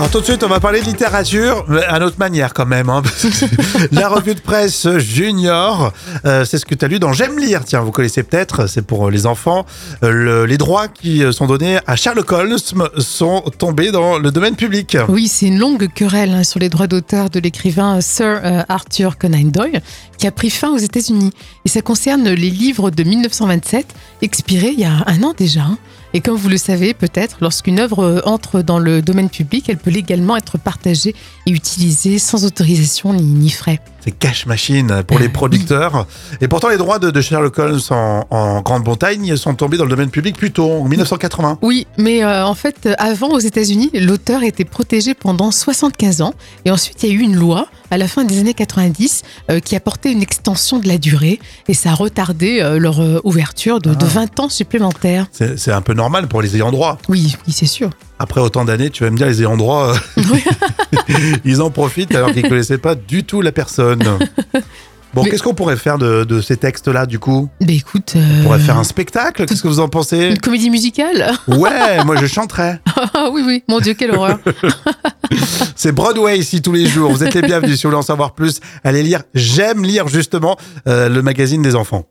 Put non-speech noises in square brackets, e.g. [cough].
Alors tout de suite, on va parler de littérature, mais à notre manière quand même. hein. [laughs] La revue de presse junior, euh, c'est ce que tu as lu dans J'aime lire. Tiens, vous connaissez peut-être, c'est pour les enfants. Euh, le- les droits qui sont donnés à Sherlock Holmes sont tombés dans le domaine public. Oui, c'est une longue querelle hein, sur les droits d'auteur de l'écrivain Sir euh, Arthur Conan Doyle qui a pris fin aux États-Unis. Et ça concerne les livres de 1927, expirés il y a un an déjà. hein. Et comme vous le savez peut-être, lorsqu'une œuvre euh, entre dans le domaine public, elle peut légalement être partagée et utilisée sans autorisation ni, ni frais. C'est cash machine pour les [laughs] producteurs. Et pourtant, les droits de, de Sherlock Holmes en, en Grande-Bretagne sont tombés dans le domaine public plus tôt, en 1980. Oui, mais euh, en fait, avant aux États-Unis, l'auteur était protégé pendant 75 ans. Et ensuite, il y a eu une loi à la fin des années 90 euh, qui a porté une extension de la durée. Et ça a retardé euh, leur euh, ouverture de, de 20 ans supplémentaires. C'est un peu normal pour les ayants droit. Oui, oui, c'est sûr. Après autant d'années, tu vas me dire, les ayants droit, Oui. [laughs] ils en profitent alors qu'ils ne connaissaient pas du tout la personne. Bon, Mais- qu'est-ce qu'on pourrait faire de, de ces textes-là, du coup? Ben écoute, On euh, pourrait faire un spectacle Qu'est-ce que vous en pensez? une comédie musicale? Ouais, moi je chanterais. [laughs] Ah oui, oui, mon Dieu, quelle horreur. [laughs] C'est Broadway ici tous les jours. Vous êtes les bienvenus. Si vous voulez en savoir plus, allez lire J'aime lire justement euh, le magazine des enfants.